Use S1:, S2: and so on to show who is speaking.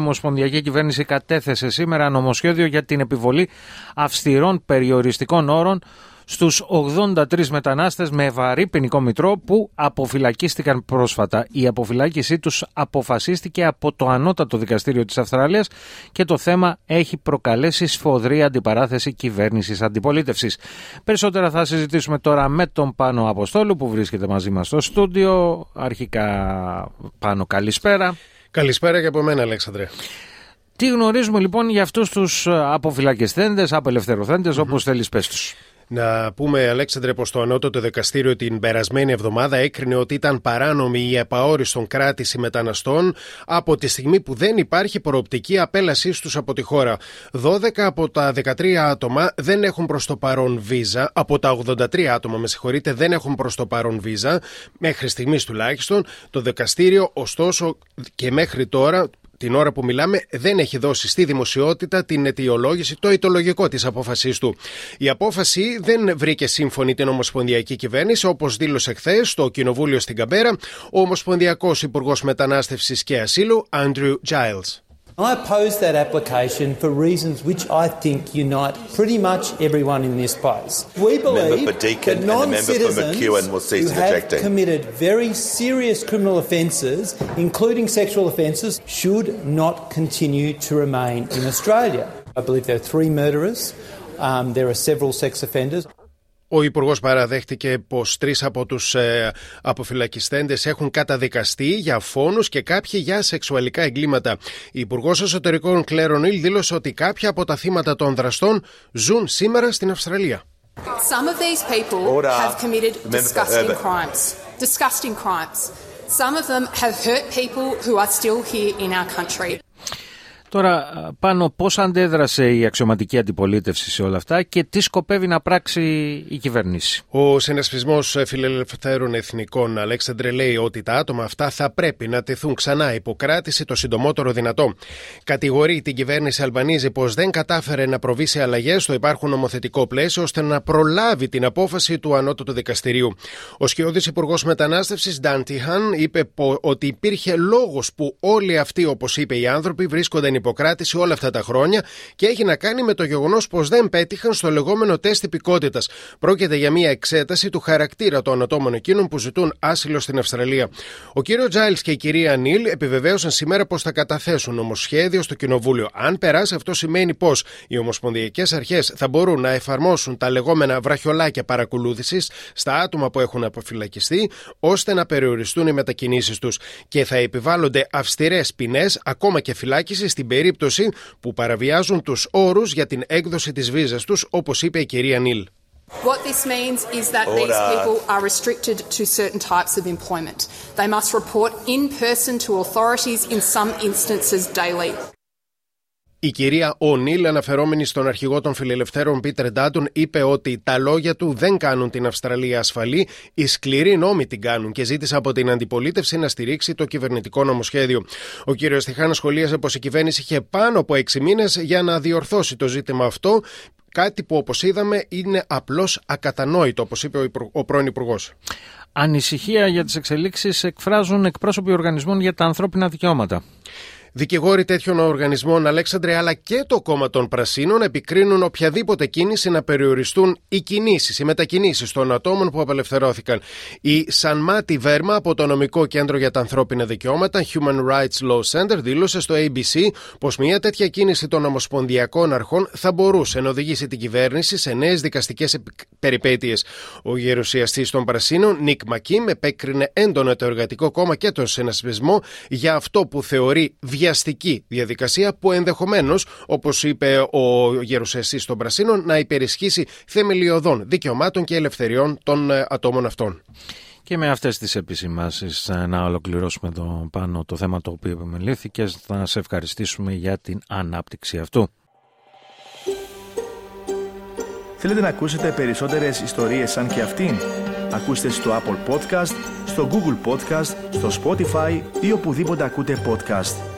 S1: Ομοσπονδιακή Κυβέρνηση κατέθεσε σήμερα νομοσχέδιο για την επιβολή αυστηρών περιοριστικών όρων στους 83 μετανάστες με βαρύ ποινικό μητρό που αποφυλακίστηκαν πρόσφατα. Η αποφυλάκησή τους αποφασίστηκε από το Ανώτατο Δικαστήριο της Αυστραλίας και το θέμα έχει προκαλέσει σφοδρή αντιπαράθεση κυβέρνησης αντιπολίτευσης. Περισσότερα θα συζητήσουμε τώρα με τον Πάνο Αποστόλου που βρίσκεται μαζί μας στο στούντιο. Αρχικά Πάνο καλησπέρα.
S2: Καλησπέρα και από μένα Αλέξανδρε.
S1: Τι γνωρίζουμε λοιπόν για αυτούς τους αποφυλακιστέντες, απελευθερωθέντες mm-hmm. όπως θέλεις πες τους.
S2: Να πούμε, Αλέξανδρε, πως το ανώτατο δικαστήριο την περασμένη εβδομάδα έκρινε ότι ήταν παράνομη η επαόριστον κράτηση μεταναστών από τη στιγμή που δεν υπάρχει προοπτική απέλασής τους από τη χώρα. 12 από τα 13 άτομα δεν έχουν προς το παρόν βίζα. Από τα 83 άτομα, με συγχωρείτε, δεν έχουν προς το παρόν βίζα. Μέχρι στιγμής τουλάχιστον. Το δικαστήριο, ωστόσο, και μέχρι τώρα την ώρα που μιλάμε, δεν έχει δώσει στη δημοσιότητα την αιτιολόγηση, το ιτολογικό της απόφασής του. Η απόφαση δεν βρήκε σύμφωνη την Ομοσπονδιακή Κυβέρνηση, όπως δήλωσε χθες στο Κοινοβούλιο στην Καμπέρα ο Ομοσπονδιακός Υπουργός Μετανάστευσης και Ασύλου, Andrew Giles.
S3: I oppose that application for reasons which I think unite pretty much everyone in this place. We believe that non-citizens who have committed very serious criminal offences, including sexual offences, should not continue to remain in Australia. I believe there are three murderers. Um, there are several sex offenders.
S2: Ο Υπουργός παραδέχτηκε πως τρεις από τους ε, αποφυλακιστέντες έχουν καταδικαστεί για φόνους και κάποιοι για σεξουαλικά εγκλήματα. Η Υπουργός Εσωτερικών Κλέρον Ιλ δήλωσε ότι κάποια από τα θύματα των δραστών ζουν σήμερα στην Αυστραλία.
S4: Some of these people have committed disgusting crimes. Disgusting crimes. Some of them have hurt people who are still here in our country.
S1: Τώρα, πάνω πώς αντέδρασε η αξιωματική αντιπολίτευση σε όλα αυτά και τι σκοπεύει να πράξει η κυβέρνηση;
S2: Ο Συνασπισμός Φιλελευθέρων Εθνικών, Αλέξανδρε, λέει ότι τα άτομα αυτά θα πρέπει να τεθούν ξανά υποκράτηση το συντομότερο δυνατό. Κατηγορεί την κυβέρνηση Αλμπανίζη πως δεν κατάφερε να προβεί σε αλλαγές στο υπάρχον νομοθετικό πλαίσιο ώστε να προλάβει την απόφαση του Ανώτατου Δικαστηρίου. Ο Σκιώδης Υπουργός Μετανάστευσης, Ντάντιχαν, είπε ότι υπήρχε λόγος που όλοι αυτοί, όπως είπε οι άνθρωποι, βρίσκονταν υποκράτηση όλα αυτά τα χρόνια και έχει να κάνει με το γεγονός πως δεν πέτυχαν στο λεγόμενο τεστ υπηκότητας. Πρόκειται για μια εξέταση του χαρακτήρα των ατόμων εκείνων που ζητούν άσυλο στην Αυστραλία. Ο κύριο Τζάιλς και η κυρία Νίλ επιβεβαίωσαν σήμερα πως θα καταθέσουν νομοσχέδιο στο Κοινοβούλιο. Αν περάσει, αυτό σημαίνει πως οι ομοσπονδιακές αρχές θα μπορούν να εφαρμόσουν τα λεγόμενα βραχιολάκια παρακολούθησης στα άτομα που έχουν αποφυλακιστεί, ώστε να περιοριστούν οι μετακινήσεις τους και θα επιβάλλονται αυστηρές ποινές, ακόμα και φυλάκιση στην περίπτωση που παραβιάζουν τους όρους για την έκδοση της βίζας τους, όπως είπε η κυρία Νίλ.
S4: What this means is that Order. these people are restricted to certain types of employment. They must report in person to authorities in some instances daily.
S2: Η κυρία Ονίλ, αναφερόμενη στον αρχηγό των φιλελευθέρων Πίτερ Ντάντον, είπε ότι τα λόγια του δεν κάνουν την Αυστραλία ασφαλή, οι σκληροί νόμοι την κάνουν και ζήτησε από την αντιπολίτευση να στηρίξει το κυβερνητικό νομοσχέδιο. Ο κύριος Στιχάν σχολίασε πως η κυβέρνηση είχε πάνω από έξι μήνες για να διορθώσει το ζήτημα αυτό. Κάτι που όπως είδαμε είναι απλώς ακατανόητο, όπως είπε ο, ο πρώην Υπουργός.
S1: Ανησυχία για τις εξελίξεις εκφράζουν εκπρόσωποι οργανισμών για τα ανθρώπινα δικαιώματα.
S2: Δικηγόροι τέτοιων οργανισμών, Αλέξανδρε, αλλά και το κόμμα των Πρασίνων επικρίνουν οποιαδήποτε κίνηση να περιοριστούν οι κινήσεις, οι μετακινήσεις των ατόμων που απελευθερώθηκαν. Η Σανμάτη Βέρμα από το Νομικό Κέντρο για τα Ανθρώπινα Δικαιώματα, Human Rights Law Center, δήλωσε στο ABC πως μια τέτοια κίνηση των Ομοσπονδιακών Αρχών θα μπορούσε να οδηγήσει την κυβέρνηση σε νέες δικαστικές περιπέτειες. Ο γερουσιαστής των Πρασίνων, Νίκ Μακίμ, επέκρινε έντονα το Εργατικό Κόμμα και τον συνασπισμό για αυτό που θεωρεί βιαστική διαδικασία που ενδεχομένως, όπως είπε ο γερουσιαστής των Πρασίνων, να υπερισχύσει θεμελιωδών δικαιωμάτων και ελευθεριών των ε, ατόμων αυτών.
S1: Και με αυτές τις επισημάσεις ε, να ολοκληρώσουμε το πάνω το θέμα το οποίο επιμελήθηκε. Θα σε ευχαριστήσουμε για την ανάπτυξη αυτού.
S5: Θέλετε να ακούσετε περισσότερες ιστορίες σαν και αυτήν; Ακούστε στο Apple Podcast, στο Google Podcast, στο Spotify ή οπουδήποτε ακούτε podcast.